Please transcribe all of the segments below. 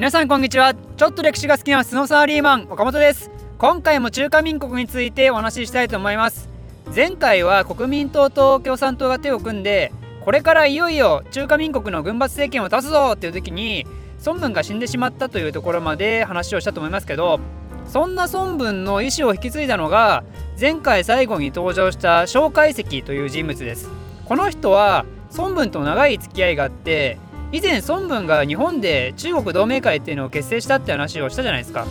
皆さんこんにちは。ちょっと歴史が好きなスノーサーリーマン岡本です。今回も中華民国についてお話ししたいと思います。前回は国民党と共産党が手を組んでこれからいよいよ中華民国の軍閥政権を立つぞっていう時に孫文が死んでしまったというところまで話をしたと思いますけどそんな孫文の意思を引き継いだのが前回最後に登場した蒋介石という人物です。この人は孫文と長い付き合いがあって以前孫文が日本で中国同盟会っていうのを結成したって話をしたじゃないですか。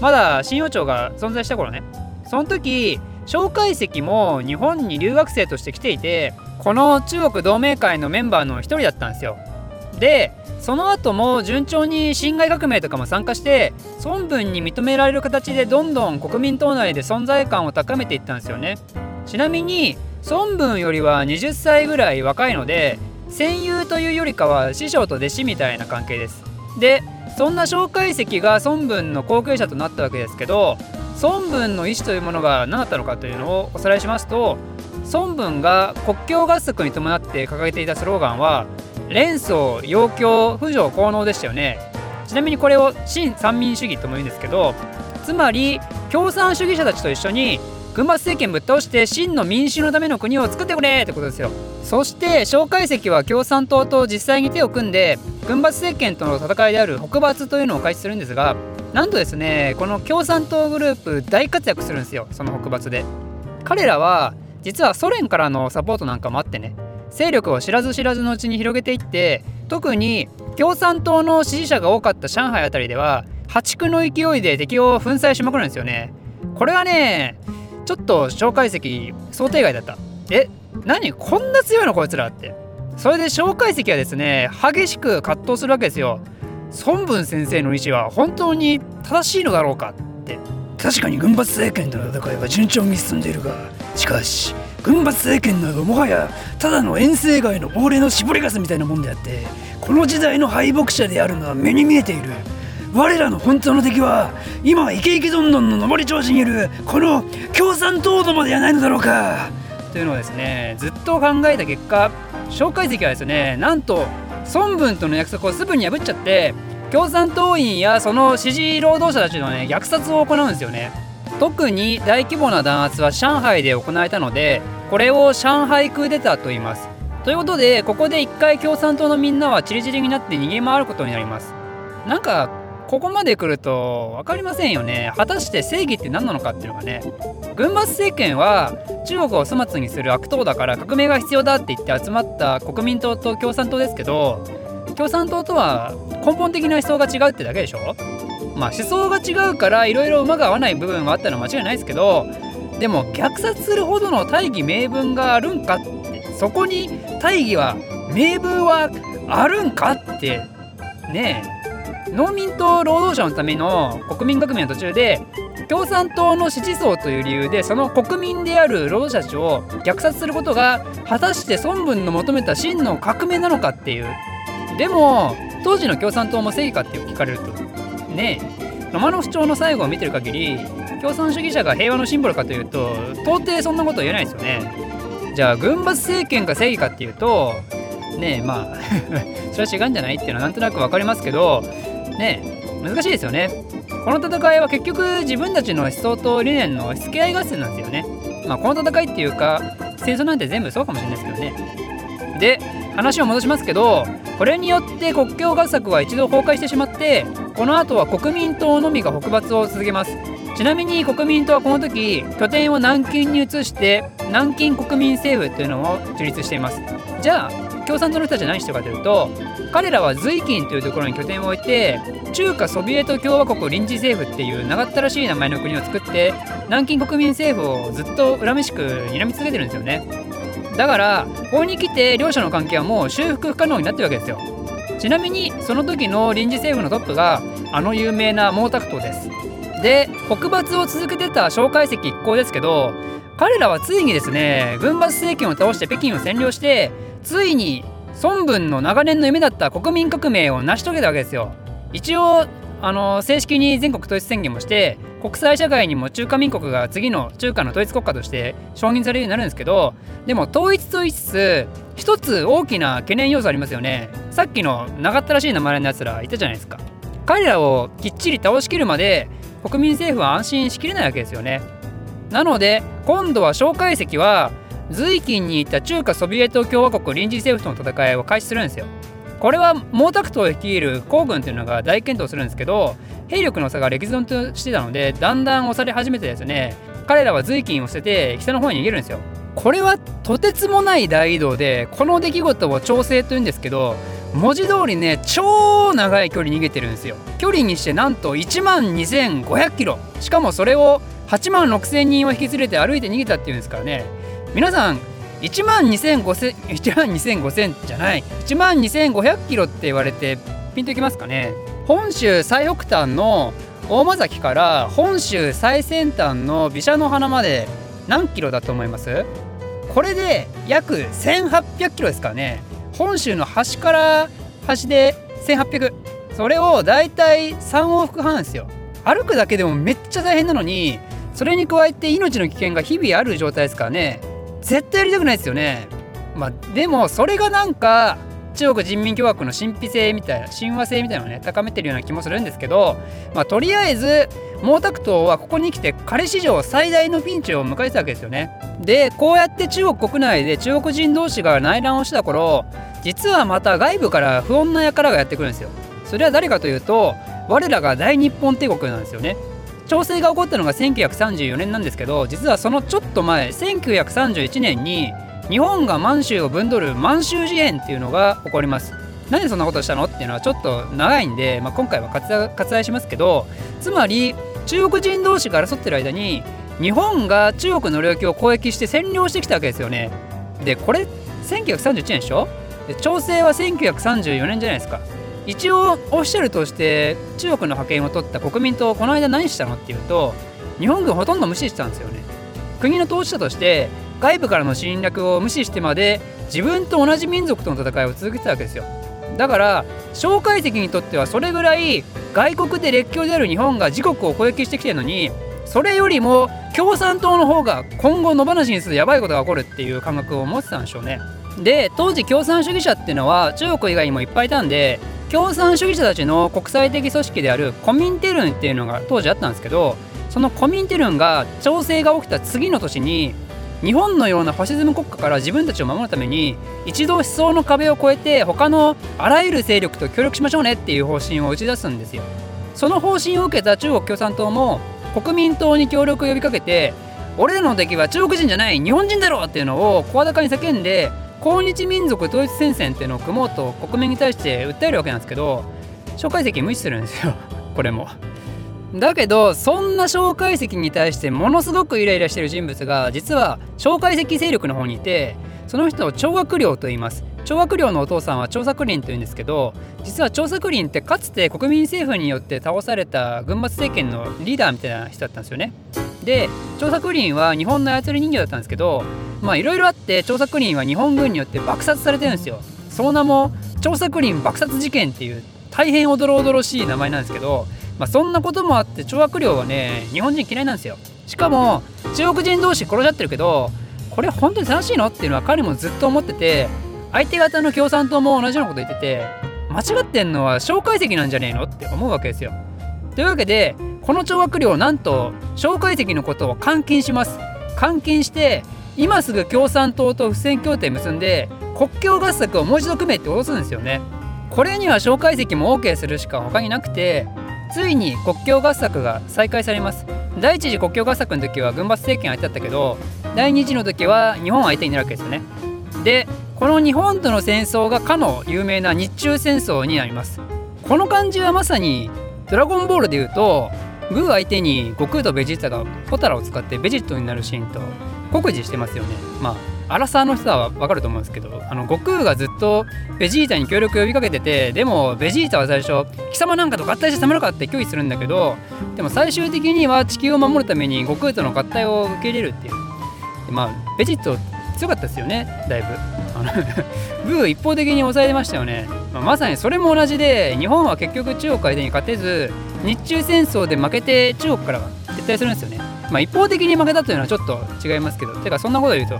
まだ新王朝が存在した頃ね。その時蒋介石も日本に留学生として来ていてこの中国同盟会のメンバーの一人だったんですよ。でその後も順調に辛亥革命とかも参加して孫文に認められる形でどんどん国民党内で存在感を高めていったんですよね。ちなみに孫文よりは20歳ぐらい若いので戦友というよりかは師匠と弟子みたいな関係です。でそんな蒋介石が孫文の後継者となったわけですけど孫文の意思というものが何だったのかというのをおさらいしますと孫文が国境合作に伴って掲げていたスローガンは連想要教扶助効能でしたよね。ちなみにこれを新三民主義とも言うんですけどつまり共産主義者たちと一緒に軍閥政権ぶっ倒して真の民衆のための国を作ってくれってことですよ。そして蒋介石は共産党と実際に手を組んで軍閥政権との戦いである北伐というのを開始するんですがなんとですねこの共産党グループ大活躍するんですよその北伐で。彼らは実はソ連からのサポートなんかもあってね勢力を知らず知らずのうちに広げていって特に共産党の支持者が多かった上海あたりでは破竹の勢いで敵を粉砕しまくるんですよね。これはねちょっと蒋介石想定外だった。え何こんな強いのこいつらって。それで蒋介石はですね激しく葛藤するわけですよ。孫文先生の意思は本当に正しいのだろうかって。確かに軍閥政権との戦いは順調に進んでいるがしかし軍閥政権などもはやただの遠征外の亡霊の絞りガスみたいなもんであってこの時代の敗北者であるのは目に見えている。我らの本当の敵は今イケイケどんどんの上り調子にいるこの共産党どもではないのだろうか。というのをですねずっと考えた結果蒋介石はですねなんと孫文との約束をすぐに破っちゃって共産党員やその支持労働者たちのね虐殺を行うんですよね。特に大規模な弾圧は上海で行われたのでこれを上海クーデターと言います。ということでここで一回共産党のみんなはチリチリになって逃げ回ることになります。なんかここまで来ると分かりませんよね。果たして正義って何なのかっていうのがね。軍閥政権は中国を粗末にする悪党だから革命が必要だって言って集まった国民党と共産党ですけど共産党とは根本的な思想が違うってだけでしょ。まあ思想が違うからいろいろ馬が合わない部分はあったのは間違いないですけどでも虐殺するほどの大義名分があるんかってそこに大義は名分はあるんかってねえ。農民と労働者のための国民革命の途中で共産党の支持層という理由でその国民である労働者たちを虐殺することが果たして孫文の求めた真の革命なのかっていうでも当時の共産党も正義かって聞かれると。ね。えロマノフ朝の最後を見てる限り共産主義者が平和のシンボルかというと到底そんなこと言えないですよね。じゃあ軍閥政権が正義かっていうとねえまあ それは違うんじゃないっていうのはなんとなく分かりますけどね難しいですよね。この戦いは結局自分たちの思想と理念の押し付け合い合戦なんですよね。まあこの戦いっていうか戦争なんて全部そうかもしれないですけどね。で話を戻しますけどこれによって国境合作は一度崩壊してしまってこの後は国民党のみが北伐を続けます。ちなみに国民党はこの時拠点を南京に移して南京国民政府というのを樹立しています。じゃあ共産党の人たちは何してるかというと彼らは随金というところに拠点を置いて中華ソビエト共和国臨時政府っていう長ったらしい名前の国を作って南京国民政府をずっと恨めしく睨み続けてるんですよね。だからここに来て両者の関係はもう修復不可能になってるわけですよ。ちなみにその時の臨時政府のトップがあの有名な毛沢東です。で北伐を続けてた蒋介石一行ですけど彼らはついにですね軍閥政権を倒して北京を占領してついに孫文の長年の夢だった国民革命を成し遂げたわけですよ。一応あの正式に全国統一宣言もして国際社会にも中華民国が次の中華の統一国家として承認されるようになるんですけどでも統一と言いつつ一つ大きな懸念要素ありますよね。さっきの長ったらしい名前のやつらいたじゃないですか。彼らをきっちり倒しきるまで国民政府は安心しきれないわけですよね。なので今度は蒋介石は随近にいた中華ソビエト共和国臨時政府との戦いを開始するんですよ。これは毛沢東率いる皇軍というのが大健闘するんですけど兵力の差が歴然としてたのでだんだん押され始めてですね彼らは随金を捨てて北の方に逃げるんですよ。これはとてつもない大移動でこの出来事を調整というんですけど文字通りね超長い距離逃げてるんですよ。距離にしてなんと1万2500キロ。しかもそれを8万6000人を引き連れて歩いて逃げたっていうんですからね。皆さん1万2500 1 万2500じゃない。1万2500キロって言われてピンときますかね。本州最北端の大間崎から本州最先端の毘沙の花まで何キロだと思います？これで約1800キロですからね。本州の端から端で1800それをだいたい3往復半ですよ。歩くだけでもめっちゃ大変なのにそれに加えて命の危険が日々ある状態ですからね絶対やりたくないですよねまあでもそれがなんか中国人民共和国の神秘性みたいな親和性みたいなのをね高めてるような気もするんですけど、まあ、とりあえず毛沢東はここに来て彼史上最大のピンチを迎えてたわけですよね。でこうやって中国国内で中国人同士が内乱をした頃実はまた外部から不穏な輩がやってくるんですよ。それは誰かというと我らが大日本帝国なんですよね。調整が起こったのが1934年なんですけど実はそのちょっと前1931年に日本が満州を分取る満州事変っていうのが起こります。なんでそんなことしたのっていうのはちょっと長いんで、まあ、今回は割愛しますけどつまり中国人同士が争ってる間に日本が中国の領域を攻撃して占領してきたわけですよね。でこれ1931年でしょ？で調整は1934年じゃないですか。一応オフィシャルとして中国の覇権を取った国民党この間何したのっていうと日本軍ほとんど無視してたんですよね。国の統治者として外部からの侵略を無視してまで自分と同じ民族との戦いを続けてたわけですよ。だから蒋介石にとってはそれぐらい外国で列強である日本が自国を攻撃してきてるのにそれよりも共産党の方が今後野放しにするやばいことが起こるっていう感覚を持ってたんでしょうね。で当時共産主義者っていうのは中国以外にもいっぱいいたんで共産主義者たちの国際的組織であるコミンテルンっていうのが当時あったんですけどそのコミンテルンが調整が起きた次の年に日本のようなファシズム国家から自分たちを守るために一度思想の壁を越えて他のあらゆる勢力と協力しましょうねっていう方針を打ち出すんですよ。その方針を受けた中国共産党も国民党に協力を呼びかけて俺らの敵は中国人じゃない日本人だろっていうのを声高に叫んで抗日民族統一戦線っていうのを組もうと国民に対して訴えるわけなんですけど蒋介石無視するんですよ。これも。だけどそんな蒋介石に対してものすごくイライラしてる人物が実は蒋介石勢力の方にいてその人を張学良と言います。張学良のお父さんは張作霖というんですけど実は張作霖ってかつて国民政府によって倒された軍閥政権のリーダーみたいな人だったんですよね。で張作霖は日本の操り人形だったんですけどまあいろいろあって張作霖は日本軍によって爆殺されてるんですよ。その名も張作霖爆殺事件っていう大変おどろおどろしい名前なんですけどまあ、そんなこともあって懲悪寮はね日本人嫌いなんですよ。しかも中国人同士殺し合ってるけどこれ本当に正しいの？っていうのは彼もずっと思ってて相手方の共産党も同じようなこと言ってて間違ってんのは蒋介石なんじゃねえの？って思うわけですよ。というわけでこの懲悪寮なんと蒋介石のことを監禁します。監禁して今すぐ共産党と不戦協定結んで国境合作をもう一度組めって脅すんですよね。これには蒋介石も OK するしか他になくてついに国境合作が再開されます。第一次国境合作の時は軍閥政権相手だったけど第二次の時は日本相手になるわけですよね。でこの日本との戦争がかの有名な日中戦争になります。この感じはまさにドラゴンボールでいうとグー相手に悟空とベジータがポタラを使ってベジットになるシーンと酷似してますよね。まあアラサーの人は分かると思うんですけどあの悟空がずっとベジータに協力を呼びかけててでもベジータは最初貴様なんかと合体してたまるかって拒否するんだけどでも最終的には地球を守るために悟空との合体を受け入れるっていう。でまあベジット強かったですよねだいぶ。あの ブー一方的に抑えましたよね、まあ、まさにそれも同じで日本は結局中国相手に勝てず日中戦争で負けて中国からは撤退するんですよね。まあ一方的に負けたというのはちょっと違いますけどてかそんなこと言うと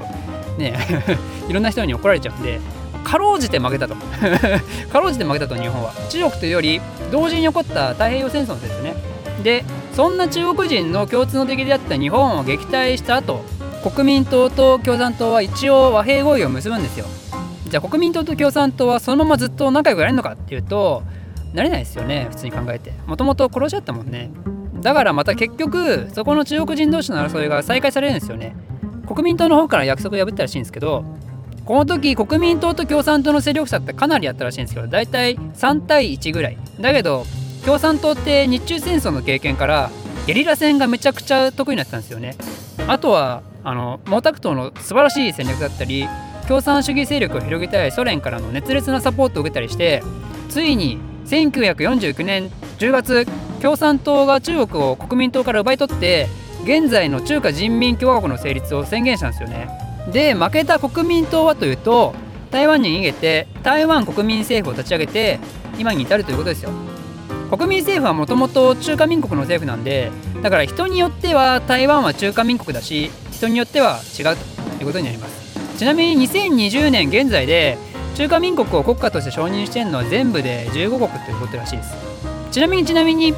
ね いろんな人に怒られちゃうんでかろうじて負けたと。かろうじて負けたと日本は。中国というより同時に起こった太平洋戦争ですね。でそんな中国人の共通の敵であった日本を撃退した後国民党と共産党は一応和平合意を結ぶんですよ。じゃあ国民党と共産党はそのままずっと仲良くやれるのかっていうとなれないですよね普通に考えて。もともと殺し合ったもんね。だからまた結局そこの中国人同士の争いが再開されるんですよね。国民党の方から約束を破ったらしいんですけどこの時国民党と共産党の勢力差ってかなりあったらしいんですけど大体3対1ぐらい。だけど共産党って日中戦争の経験からゲリラ戦がめちゃくちゃ得意になってたんですよね。あとはあの毛沢東の素晴らしい戦略だったり共産主義勢力を広げたいソ連からの熱烈なサポートを受けたりしてついに1949年10月共産党が中国を国民党から奪い取って現在の中華人民共和国の成立を宣言したんですよね。で負けた国民党はというと台湾に逃げて台湾国民政府を立ち上げて今に至るということですよ。国民政府はもともと中華民国の政府なんでだから人によっては台湾は中華民国だし人によっては違うということになります。ちなみに2020年現在で中華民国を国家として承認しているのは全部で15国ということらしいです。ちなみにちなみに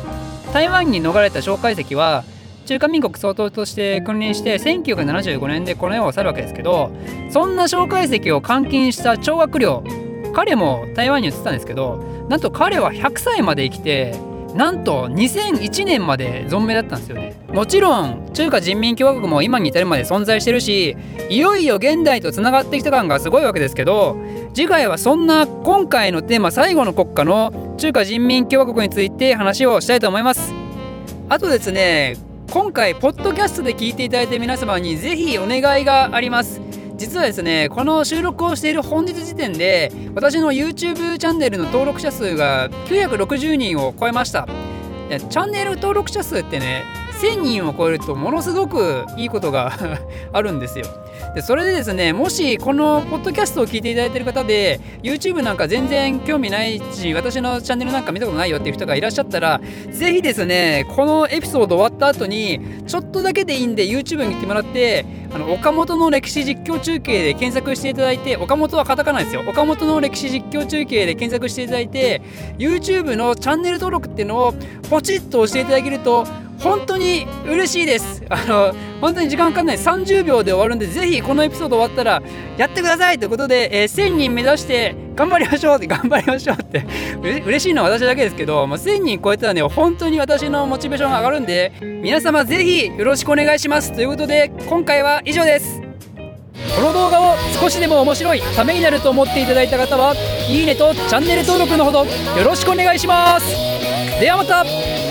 台湾に逃れた蒋介石は中華民国総統として君臨して1975年でこの世を去るわけですけどそんな蒋介石を監禁した張学良彼も台湾に移ったんですけどなんと彼は100歳まで生きてなんと2001年まで存命だったんですよね。もちろん中華人民共和国も今に至るまで存在してるしいよいよ現代とつながってきた感がすごいわけですけど次回はそんな今回のテーマ最後の国家の中華人民共和国について話をしたいと思います。あとですね今回ポッドキャストで聞いていただいて皆様にぜひお願いがあります。実はですねこの収録をしている本日時点で私の YouTube チャンネルの登録者数が960人を超えました。チャンネル登録者数ってね1000人を超えるとものすごくいいことが あるんですよ。でそれでですねもしこのポッドキャストを聞いていただいている方で YouTube なんか全然興味ないし私のチャンネルなんか見たことないよっていう人がいらっしゃったらぜひですねこのエピソード終わった後にちょっとだけでいいんで YouTube に行ってもらってあの岡本の歴史実況中継で検索していただいて岡本はカタカナですよ。岡本の歴史実況中継で検索していただいて YouTube のチャンネル登録っていうのをポチッと押していただけると本当に嬉しいです。あの本当に時間かかんない。30秒で終わるんでぜひこのエピソード終わったらやってくださいということで、えー、1000人目指して 頑張りましょうって頑張りましょうって嬉しいのは私だけですけど、まあ、1000人超えたらね本当に私のモチベーションが上がるんで皆様ぜひよろしくお願いしますということで今回は以上です。この動画を少しでも面白いためになると思っていただいた方はいいねとチャンネル登録のほどよろしくお願いします。ではまた。